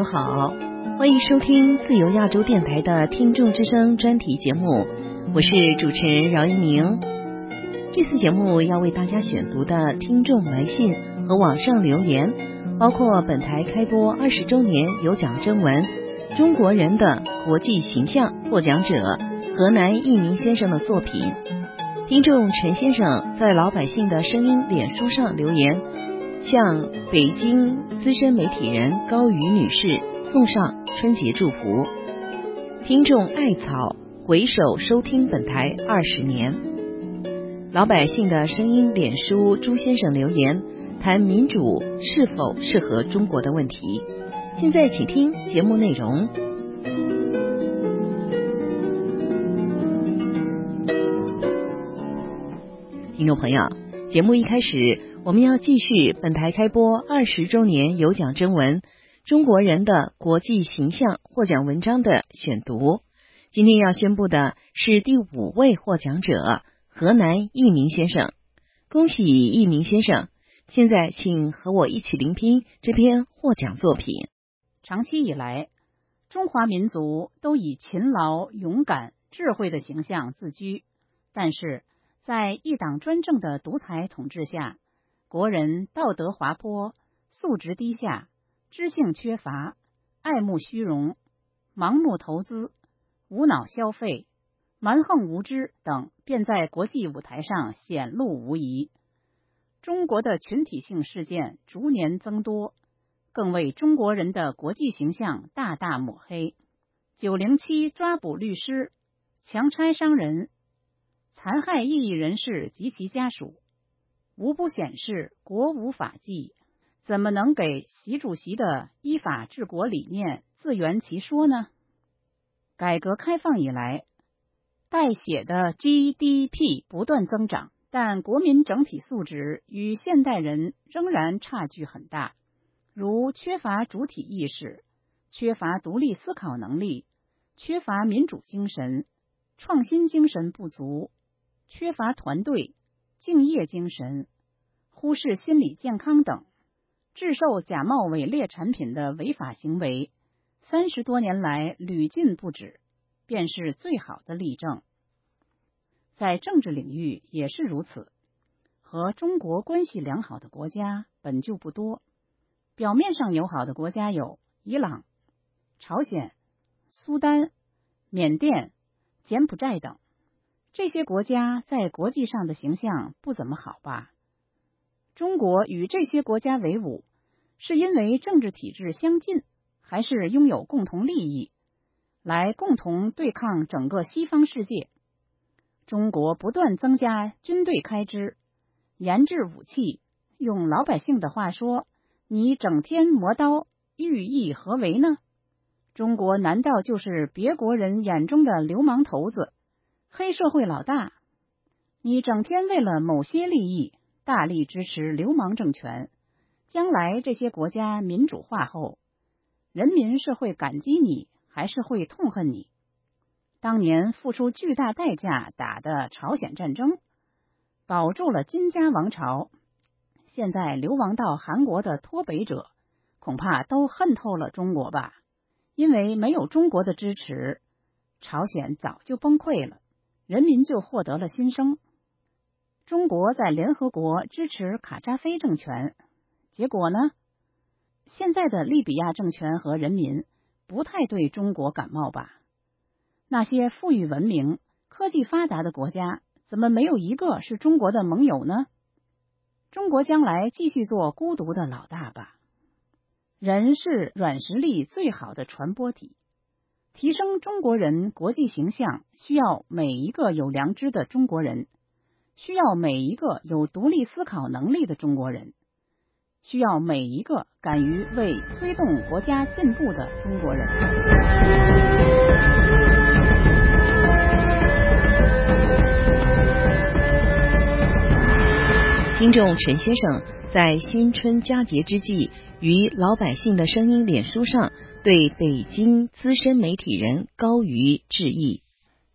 友好，欢迎收听自由亚洲电台的听众之声专题节目，我是主持人饶一鸣。这次节目要为大家选读的听众来信和网上留言，包括本台开播二十周年有奖征文《中国人的国际形象》获奖者河南一鸣先生的作品。听众陈先生在老百姓的声音脸书上留言，向北京资深媒体人高瑜女士送上春节祝福。听众艾草回首收听本台二十年，老百姓的声音脸书朱先生留言谈民主是否适合中国的问题。现在请听节目内容。听众朋友，节目一开始，我们要继续本台开播二十周年有奖征文《中国人的国际形象》获奖文章的选读。今天要宣布的是第五位获奖者河南一鸣先生，恭喜一鸣先生！现在请和我一起聆听这篇获奖作品。长期以来，中华民族都以勤劳、勇敢、智慧的形象自居，但是。在一党专政的独裁统治下，国人道德滑坡、素质低下、知性缺乏、爱慕虚荣、盲目投资、无脑消费、蛮横无知等，便在国际舞台上显露无遗。中国的群体性事件逐年增多，更为中国人的国际形象大大抹黑。九零七抓捕律师，强拆商人。残害异议人士及其家属，无不显示国无法纪，怎么能给习主席的依法治国理念自圆其说呢？改革开放以来，代写的 GDP 不断增长，但国民整体素质与现代人仍然差距很大，如缺乏主体意识、缺乏独立思考能力、缺乏民主精神、创新精神不足。缺乏团队敬业精神，忽视心理健康等，制售假冒伪劣产品的违法行为，三十多年来屡禁不止，便是最好的例证。在政治领域也是如此，和中国关系良好的国家本就不多，表面上友好的国家有伊朗、朝鲜、苏丹、缅甸、柬埔寨等。这些国家在国际上的形象不怎么好吧？中国与这些国家为伍，是因为政治体制相近，还是拥有共同利益，来共同对抗整个西方世界？中国不断增加军队开支，研制武器，用老百姓的话说，你整天磨刀，寓意何为呢？中国难道就是别国人眼中的流氓头子？黑社会老大，你整天为了某些利益大力支持流氓政权，将来这些国家民主化后，人民是会感激你，还是会痛恨你？当年付出巨大代价打的朝鲜战争，保住了金家王朝，现在流亡到韩国的脱北者，恐怕都恨透了中国吧？因为没有中国的支持，朝鲜早就崩溃了。人民就获得了新生。中国在联合国支持卡扎菲政权，结果呢？现在的利比亚政权和人民不太对中国感冒吧？那些富裕文明、科技发达的国家，怎么没有一个是中国的盟友呢？中国将来继续做孤独的老大吧。人是软实力最好的传播体。提升中国人国际形象，需要每一个有良知的中国人，需要每一个有独立思考能力的中国人，需要每一个敢于为推动国家进步的中国人。听众陈先生在新春佳节之际，于老百姓的声音脸书上。对北京资深媒体人高瑜致意。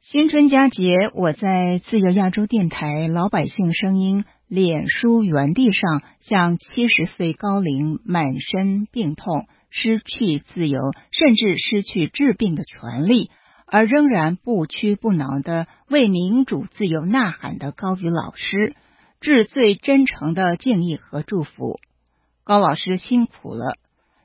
新春佳节，我在自由亚洲电台老百姓声音脸书原地上，向七十岁高龄、满身病痛、失去自由，甚至失去治病的权利，而仍然不屈不挠的为民主自由呐喊的高宇老师，致最真诚的敬意和祝福。高老师辛苦了。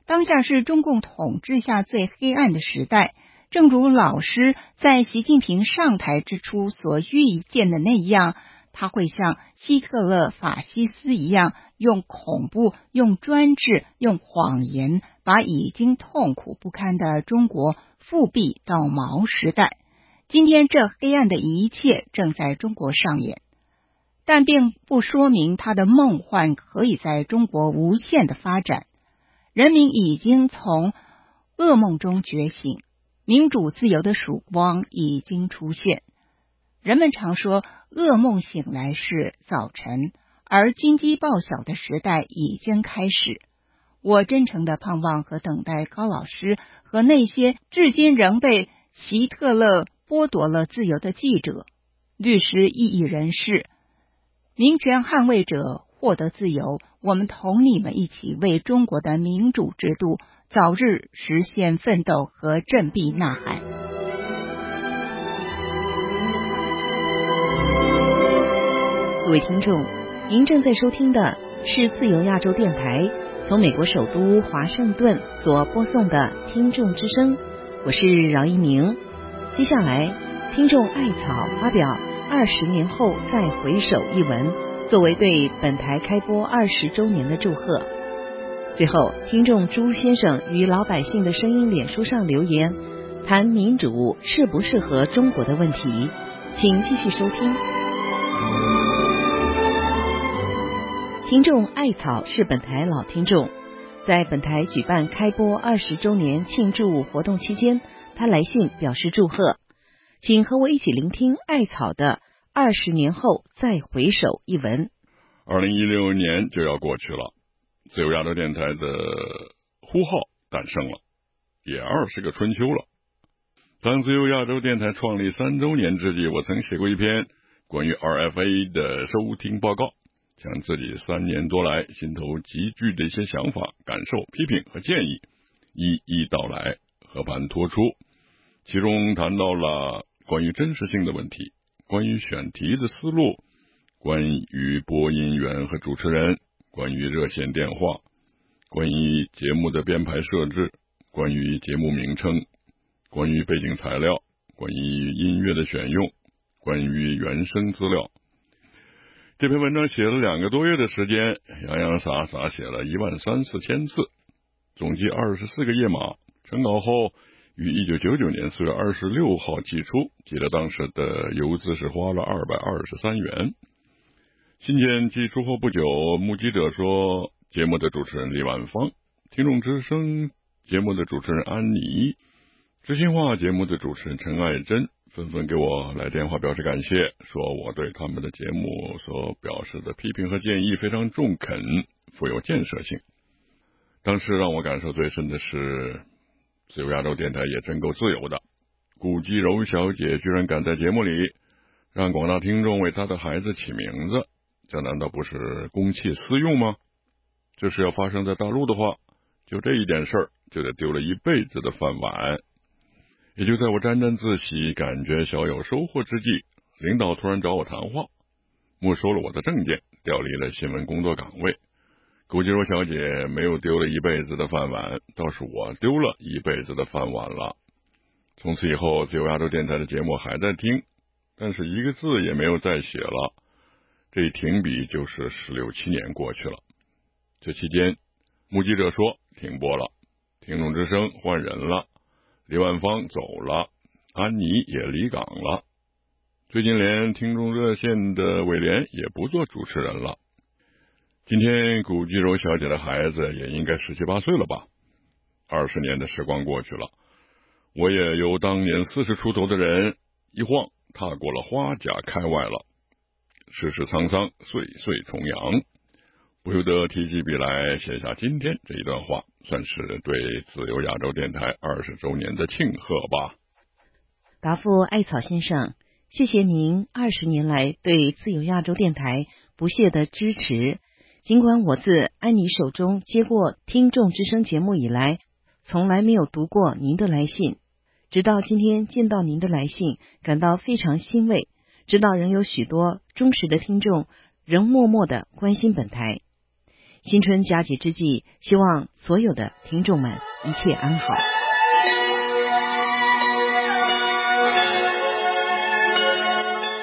当下是中共统治下最黑暗的时代，正如老师在习近平上台之初所预见的那样，他会像希特勒、法西斯一样，用恐怖、用专制、用谎言，把已经痛苦不堪的中国复辟到毛时代。今天，这黑暗的一切正在中国上演，但并不说明他的梦幻可以在中国无限的发展。人民已经从噩梦中觉醒，民主自由的曙光已经出现。人们常说，噩梦醒来是早晨，而金鸡报晓的时代已经开始。我真诚的盼望和等待高老师和那些至今仍被希特勒剥夺了自由的记者、律师、异议人士、民权捍卫者。获得自由，我们同你们一起为中国的民主制度早日实现奋斗和振臂呐喊。各位听众，您正在收听的是自由亚洲电台从美国首都华盛顿所播送的听众之声，我是饶一鸣。接下来，听众艾草发表《二十年后再回首》一文。作为对本台开播二十周年的祝贺，最后，听众朱先生与老百姓的声音脸书上留言，谈民主适不适合中国的问题，请继续收听。听众艾草是本台老听众，在本台举办开播二十周年庆祝活动期间，他来信表示祝贺，请和我一起聆听艾草的。二十年后再回首一文。二零一六年就要过去了，自由亚洲电台的呼号诞生了，也二十个春秋了。当自由亚洲电台创立三周年之际，我曾写过一篇关于 RFA 的收听报告，将自己三年多来心头积聚的一些想法、感受、批评和建议一一道来，和盘托出。其中谈到了关于真实性的问题。关于选题的思路，关于播音员和主持人，关于热线电话，关于节目的编排设置，关于节目名称，关于背景材料，关于音乐的选用，关于原声资料。这篇文章写了两个多月的时间，洋洋洒洒写了一万三四千字，总计二十四个页码。成稿后。于一九九九年四月二十六号寄出，记得当时的邮资是花了二百二十三元。信件寄出后不久，目击者说，节目的主持人李万芳、听众之声节目的主持人安妮、知心话节目的主持人陈爱珍纷纷给我来电话表示感谢，说我对他们的节目所表示的批评和建议非常中肯，富有建设性。当时让我感受最深的是。自由亚洲电台也真够自由的，古基柔小姐居然敢在节目里让广大听众为她的孩子起名字，这难道不是公器私用吗？这是要发生在大陆的话，就这一点事儿就得丢了一辈子的饭碗。也就在我沾沾自喜、感觉小有收获之际，领导突然找我谈话，没收了我的证件，调离了新闻工作岗位。古吉柔小姐没有丢了一辈子的饭碗，倒是我丢了一辈子的饭碗了。从此以后，自由亚洲电台的节目还在听，但是一个字也没有再写了。这一停笔就是十六七年过去了。这期间，目击者说停播了，听众之声换人了，李万芳走了，安妮也离岗了，最近连听众热线的伟莲也不做主持人了。今天古巨柔小姐的孩子也应该十七八岁了吧？二十年的时光过去了，我也由当年四十出头的人一晃踏过了花甲开外了。世事沧桑，岁岁重阳，不由得提起笔来写下今天这一段话，算是对自由亚洲电台二十周年的庆贺吧。答复艾草先生，谢谢您二十年来对自由亚洲电台不懈的支持。尽管我自安妮手中接过《听众之声》节目以来，从来没有读过您的来信，直到今天见到您的来信，感到非常欣慰。知道仍有许多忠实的听众仍默默的关心本台。新春佳节之际，希望所有的听众们一切安好。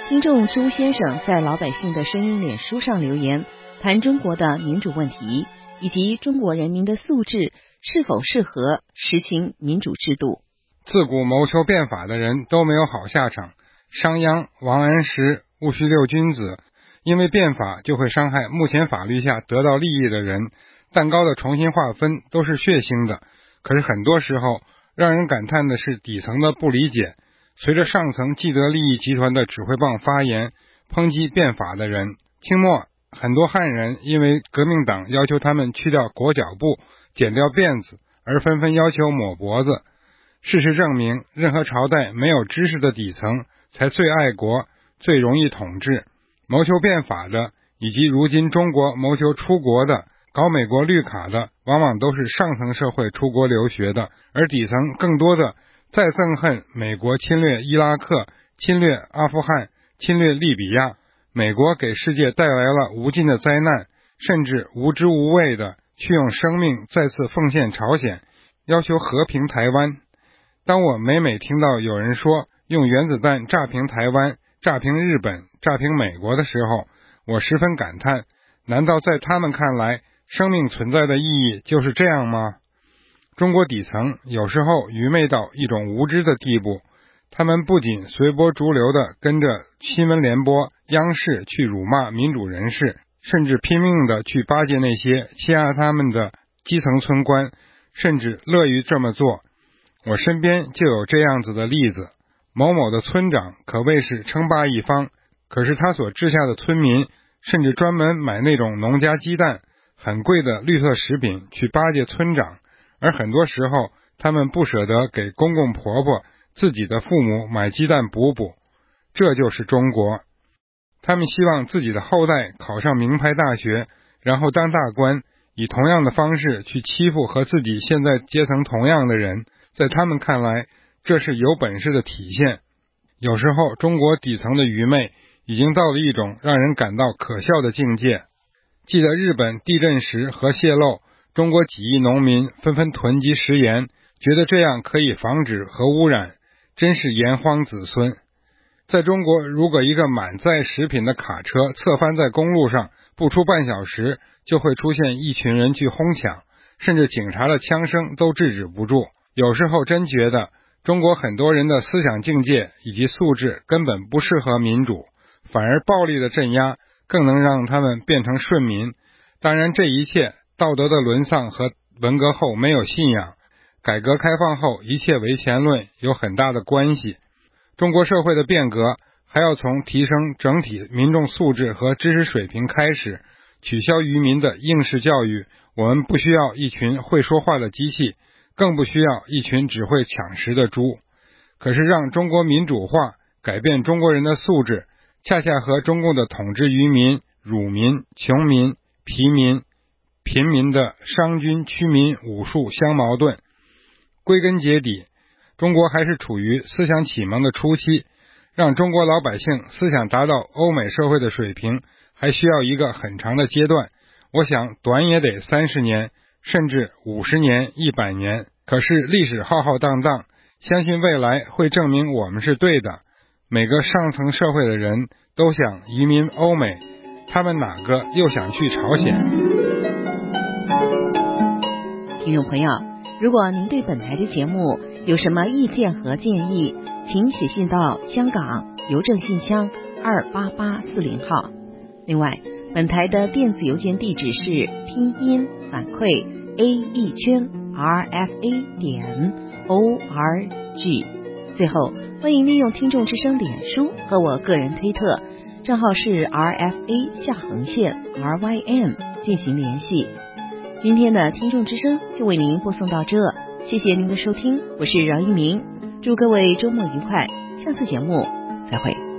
听众朱先生在老百姓的声音脸书上留言，谈中国的民主问题以及中国人民的素质是否适合实行民主制度。自古谋求变法的人都没有好下场。商鞅、王安石、戊戌六君子，因为变法就会伤害目前法律下得到利益的人。蛋糕的重新划分都是血腥的，可是很多时候让人感叹的是底层的不理解。随着上层既得利益集团的指挥棒发言，抨击变法的人，清末很多汉人因为革命党要求他们去掉裹脚布、剪掉辫子，而纷纷要求抹脖子。事实证明，任何朝代没有知识的底层。才最爱国，最容易统治。谋求变法的，以及如今中国谋求出国的、搞美国绿卡的，往往都是上层社会出国留学的，而底层更多的再憎恨美国侵略伊拉克、侵略阿富汗、侵略利比亚。美国给世界带来了无尽的灾难，甚至无知无畏的去用生命再次奉献朝鲜，要求和平台湾。当我每每听到有人说，用原子弹炸平台湾、炸平日本、炸平美国的时候，我十分感叹：难道在他们看来，生命存在的意义就是这样吗？中国底层有时候愚昧到一种无知的地步，他们不仅随波逐流的跟着新闻联播、央视去辱骂民主人士，甚至拼命的去巴结那些欺压他们的基层村官，甚至乐于这么做。我身边就有这样子的例子。某某的村长可谓是称霸一方，可是他所治下的村民甚至专门买那种农家鸡蛋，很贵的绿色食品去巴结村长，而很多时候他们不舍得给公公婆婆、自己的父母买鸡蛋补补。这就是中国，他们希望自己的后代考上名牌大学，然后当大官，以同样的方式去欺负和自己现在阶层同样的人，在他们看来。这是有本事的体现。有时候，中国底层的愚昧已经到了一种让人感到可笑的境界。记得日本地震时核泄漏，中国几亿农民纷纷囤积食盐，觉得这样可以防止核污染，真是炎黄子孙。在中国，如果一个满载食品的卡车侧翻在公路上，不出半小时就会出现一群人去哄抢，甚至警察的枪声都制止不住。有时候真觉得。中国很多人的思想境界以及素质根本不适合民主，反而暴力的镇压更能让他们变成顺民。当然，这一切道德的沦丧和文革后没有信仰、改革开放后一切唯钱论有很大的关系。中国社会的变革还要从提升整体民众素质和知识水平开始，取消愚民的应试教育。我们不需要一群会说话的机器。更不需要一群只会抢食的猪。可是，让中国民主化、改变中国人的素质，恰恰和中共的统治愚民、辱民、穷民、疲民、贫民的商军驱民武术相矛盾。归根结底，中国还是处于思想启蒙的初期。让中国老百姓思想达到欧美社会的水平，还需要一个很长的阶段。我想，短也得三十年。甚至五十年、一百年，可是历史浩浩荡荡，相信未来会证明我们是对的。每个上层社会的人都想移民欧美，他们哪个又想去朝鲜？听众朋友，如果您对本台的节目有什么意见和建议，请写信到香港邮政信箱二八八四零号。另外，本台的电子邮件地址是拼音反馈 a 一圈 r f a 点 o r g。最后，欢迎利用听众之声脸书和我个人推特账号是 r f a 下横线 r y m 进行联系。今天的听众之声就为您播送到这，谢谢您的收听，我是饶一鸣，祝各位周末愉快，下次节目再会。